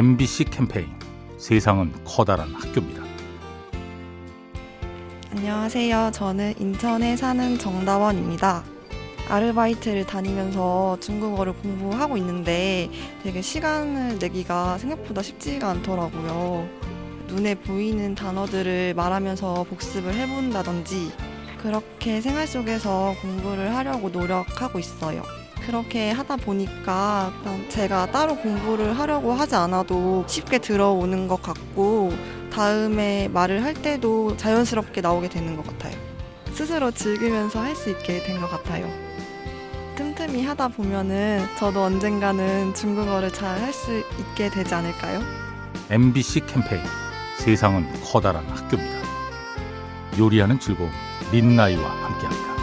MBC 캠페인 세상은 커다란 학교입니다. 안녕하세요. 저는 인천에 사는 정다원입니다. 아르바이트를 다니면서 중국어를 공부하고 있는데 되게 시간을 내기가 생각보다 쉽지가 않더라고요. 눈에 보이는 단어들을 말하면서 복습을 해본다든지 그렇게 생활 속에서 공부를 하려고 노력하고 있어요. 그렇게 하다 보니까 제가 따로 공부를 하려고 하지 않아도 쉽게 들어오는 것 같고 다음에 말을 할 때도 자연스럽게 나오게 되는 것 같아요. 스스로 즐기면서 할 수 있게 된 것 같아요. 틈틈이 하다 보면은 저도 언젠가는 중국어를 잘 할 수 있게 되지 않을까요? MBC 캠페인 세상은 커다란 학교입니다. 요리하는 즐거움 민나이와 함께합니다.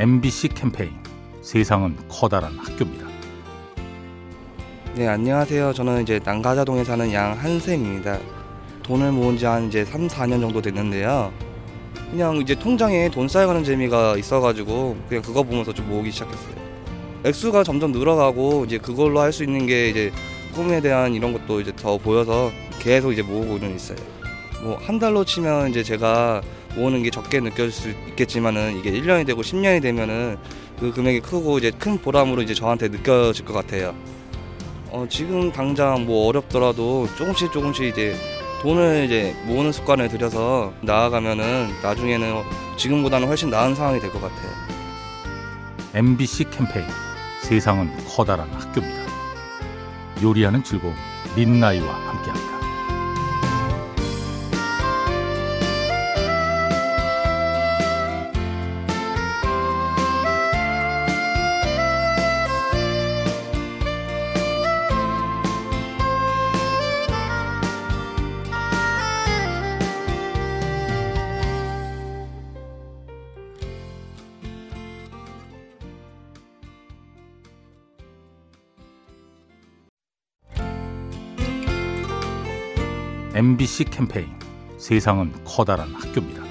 MBC 캠페인 세상은 커다란 학교입니다. 네, 안녕하세요. 저는 이제 난가자동에 사는 양한샘입니다. 돈을 모은 지 한 이제 3, 4년 정도 됐는데요. 그냥 이제 통장에 돈 쌓여가는 재미가 있어가지고 그냥 그거 보면서 좀 모으기 시작했어요. 액수가 점점 늘어가고 이제 그걸로 할 수 있는 게 이제 꿈에 대한 이런 것도 이제 더 보여서 계속 이제 모으고는 있어요. 뭐 한 달로 치면 이제 제가 모으는 게 적게 느껴질 수 있겠지만은 이게 1년이 되고 10년이 되면은 그 금액이 크고 이제 큰 보람으로 이제 저한테 느껴질 것 같아요. 어, 지금 당장 뭐 어렵더라도 조금씩 조금씩 이제 돈을 이제 모으는 습관을 들여서 나아가면은 나중에는 지금보다는 훨씬 나은 상황이 될 것 같아요. MBC 캠페인 세상은 커다란 학교입니다. 요리하는 즐거움 민나이와 함께합니다. MBC 캠페인 세상은 커다란 학교입니다.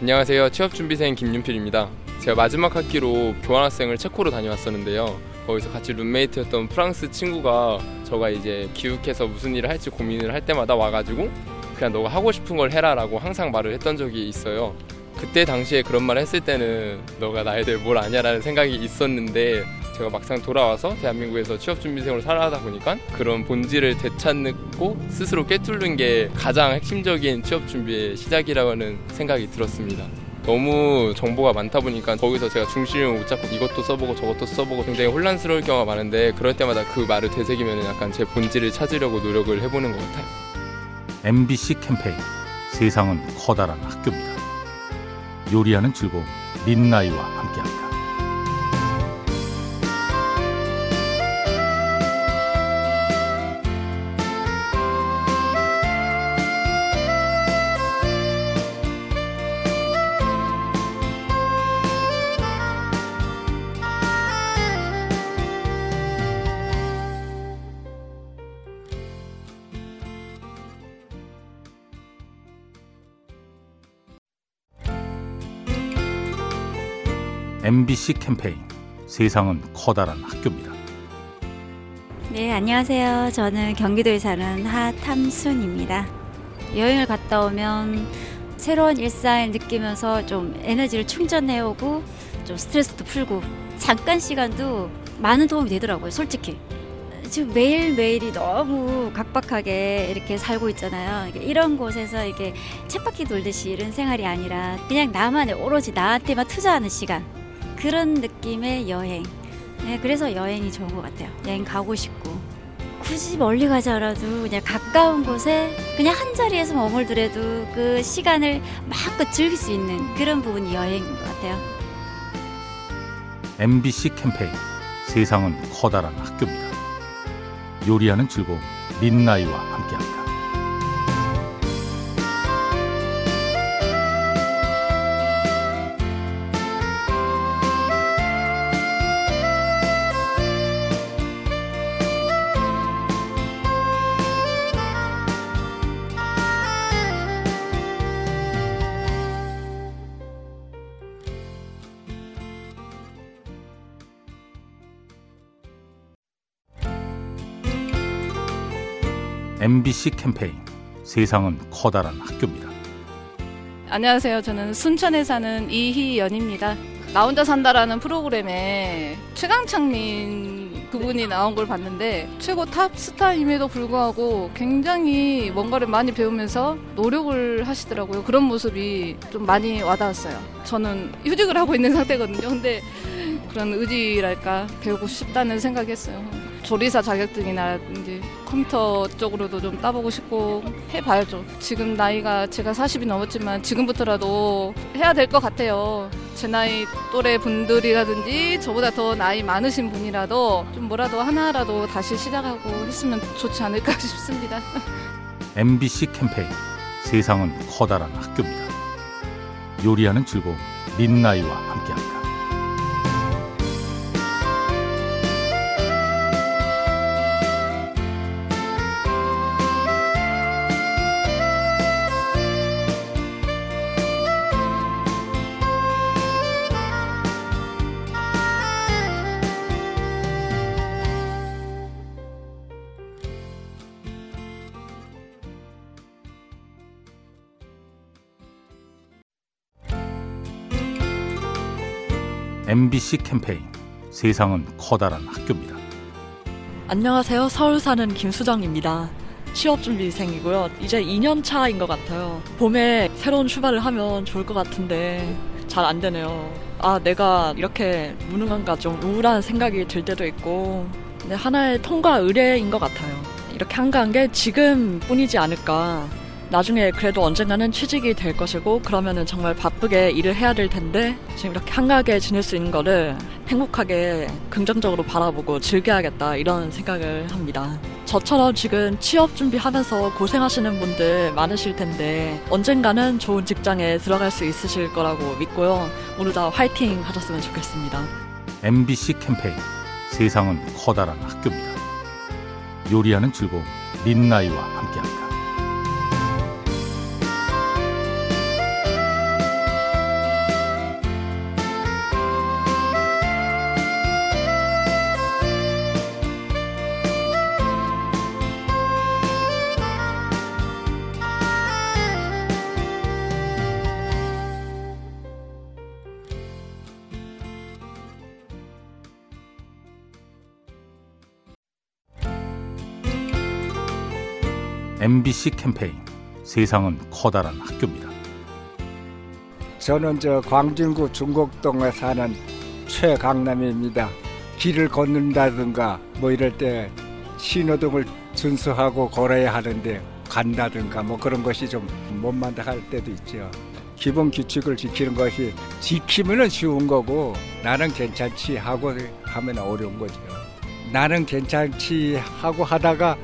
안녕하세요. 취업준비생 김윤필입니다. 제가 마지막 학기로 교환학생을 체코로 다녀왔었는데요. 거기서 같이 룸메이트였던 프랑스 친구가 저가 이제 기욱해서 무슨 일을 할지 고민을 할 때마다 와가지고 그냥 너가 하고 싶은 걸 해라라고 항상 말을 했던 적이 있어요. 그때 당시에 그런 말을 했을 때는 너가 나에 대해 뭘 아냐라는 생각이 있었는데 제가 막상 돌아와서 대한민국에서 취업준비생으로 살아가다 보니까 그런 본질을 되찾고 스스로 꿰뚫는 게 가장 핵심적인 취업준비의 시작이라는 생각이 들었습니다. 너무 정보가 많다 보니까 거기서 제가 중심을 못 잡고 이것도 써보고 저것도 써보고 굉장히 혼란스러울 경우가 많은데 그럴 때마다 그 말을 되새기면 약간 제 본질을 찾으려고 노력을 해보는 것 같아요. MBC 캠페인 세상은 커다란 학교입니다. 요리하는 즐거움 민나이와 함께합니다. MBC 캠페인 세상은 커다란 학교입니다. 네, 안녕하세요. 저는 경기도에 사는 하탐순입니다. 여행을 갔다 오면 새로운 일상을 느끼면서 좀 에너지를 충전해오고 좀 스트레스도 풀고 잠깐 시간도 많은 도움이 되더라고요, 솔직히. 지금 매일매일이 너무 각박하게 이렇게 살고 있잖아요. 이런 곳에서 이게 쳇바퀴 돌듯이 이런 생활이 아니라 그냥 나만의 오로지 나한테만 투자하는 시간. 그런 느낌의 여행. 네, 그래서 여행이 좋은 것 같아요. 여행 가고 싶고. 굳이 멀리 가지 않아도 그냥 가까운 곳에 그냥 한 자리에서 머물더라도 그 시간을 마음껏 즐길 수 있는 그런 부분이 여행인 것 같아요. MBC 캠페인 세상은 커다란 학교입니다. 요리하는 즐거움 민나이와 함께합니다. MBC 캠페인 세상은 커다란 학교입니다. 안녕하세요. 저는 순천에 사는 이희연입니다. 나 혼자 산다라는 프로그램에 최강창민 그분이 나온 걸 봤는데 최고 탑 스타임에도 불구하고 굉장히 뭔가를 많이 배우면서 노력을 하시더라고요. 그런 모습이 좀 많이 와닿았어요. 저는 휴직을 하고 있는 상태거든요. 근데 그런 의지랄까 배우고 싶다는 생각이 했어요. 조리사 자격증이나 이제 컴퓨터 쪽으로도 좀 따보고 싶고 해봐야죠. 지금 나이가 제가 40이 넘었지만 지금부터라도 해야 될 것 같아요. 제 나이 또래 분들이라든지 저보다 더 나이 많으신 분이라도 좀 뭐라도 하나라도 다시 시작하고 했으면 좋지 않을까 싶습니다. MBC 캠페인 세상은 커다란 학교입니다. 요리하는 즐거움 민나이와 함께합니다. MBC 캠페인 세상은 커다란 학교입니다. 안녕하세요. 서울 사는 김수정입니다. 취업 준비생이고요. 이제 2년 차인 것 같아요. 봄에 새로운 출발을 하면 좋을 것 같은데 잘 안 되네요. 아, 내가 이렇게 무능한가 좀 우울한 생각이 들 때도 있고 하나의 통과 의례인 것 같아요. 이렇게 한가한 게 지금뿐이지 않을까. 나중에 그래도 언젠가는 취직이 될 것이고 그러면은 정말 바쁘게 일을 해야 될 텐데 지금 이렇게 한가하게 지낼 수 있는 거를 행복하게 긍정적으로 바라보고 즐겨야겠다 이런 생각을 합니다. 저처럼 지금 취업 준비하면서 고생하시는 분들 많으실 텐데 언젠가는 좋은 직장에 들어갈 수 있으실 거라고 믿고요. 모두 다 화이팅 하셨으면 좋겠습니다. MBC 캠페인 세상은 커다란 학교입니다. 요리하는 즐거움 민나이와 함께합니다. MBC 캠페인 세상은 커다란 학교입니다. 저는 저 광진구 중곡동에 사는 최강남입니다. 길을 걷는다든가 뭐 이럴 때 신호등을 준수하고 걸어야 하는데 간다든가 뭐 그런 것이 좀 못만다 할 때도 있죠. 기본 규칙을 지키는 것이 지키면은 쉬운 거고 나는 괜찮지 하고 하면 어려운 거죠. 나는 괜찮지 하고 하다가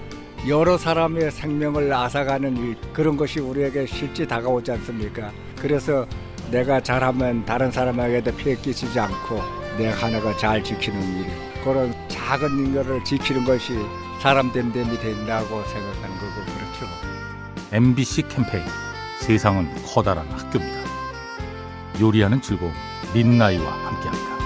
여러 사람의 생명을 앗아가는 일 그런 것이 우리에게 실제 다가오지 않습니까? 그래서 내가 잘하면 다른 사람에게도 피해 끼치지 않고 내 하나가 잘 지키는 일 그런 작은 일을 지키는 것이 사람 된 됨이 된다고 생각하는 거고 그렇죠. MBC 캠페인 세상은 커다란 학교입니다. 요리하는 즐거움 민나이와 함께합니다.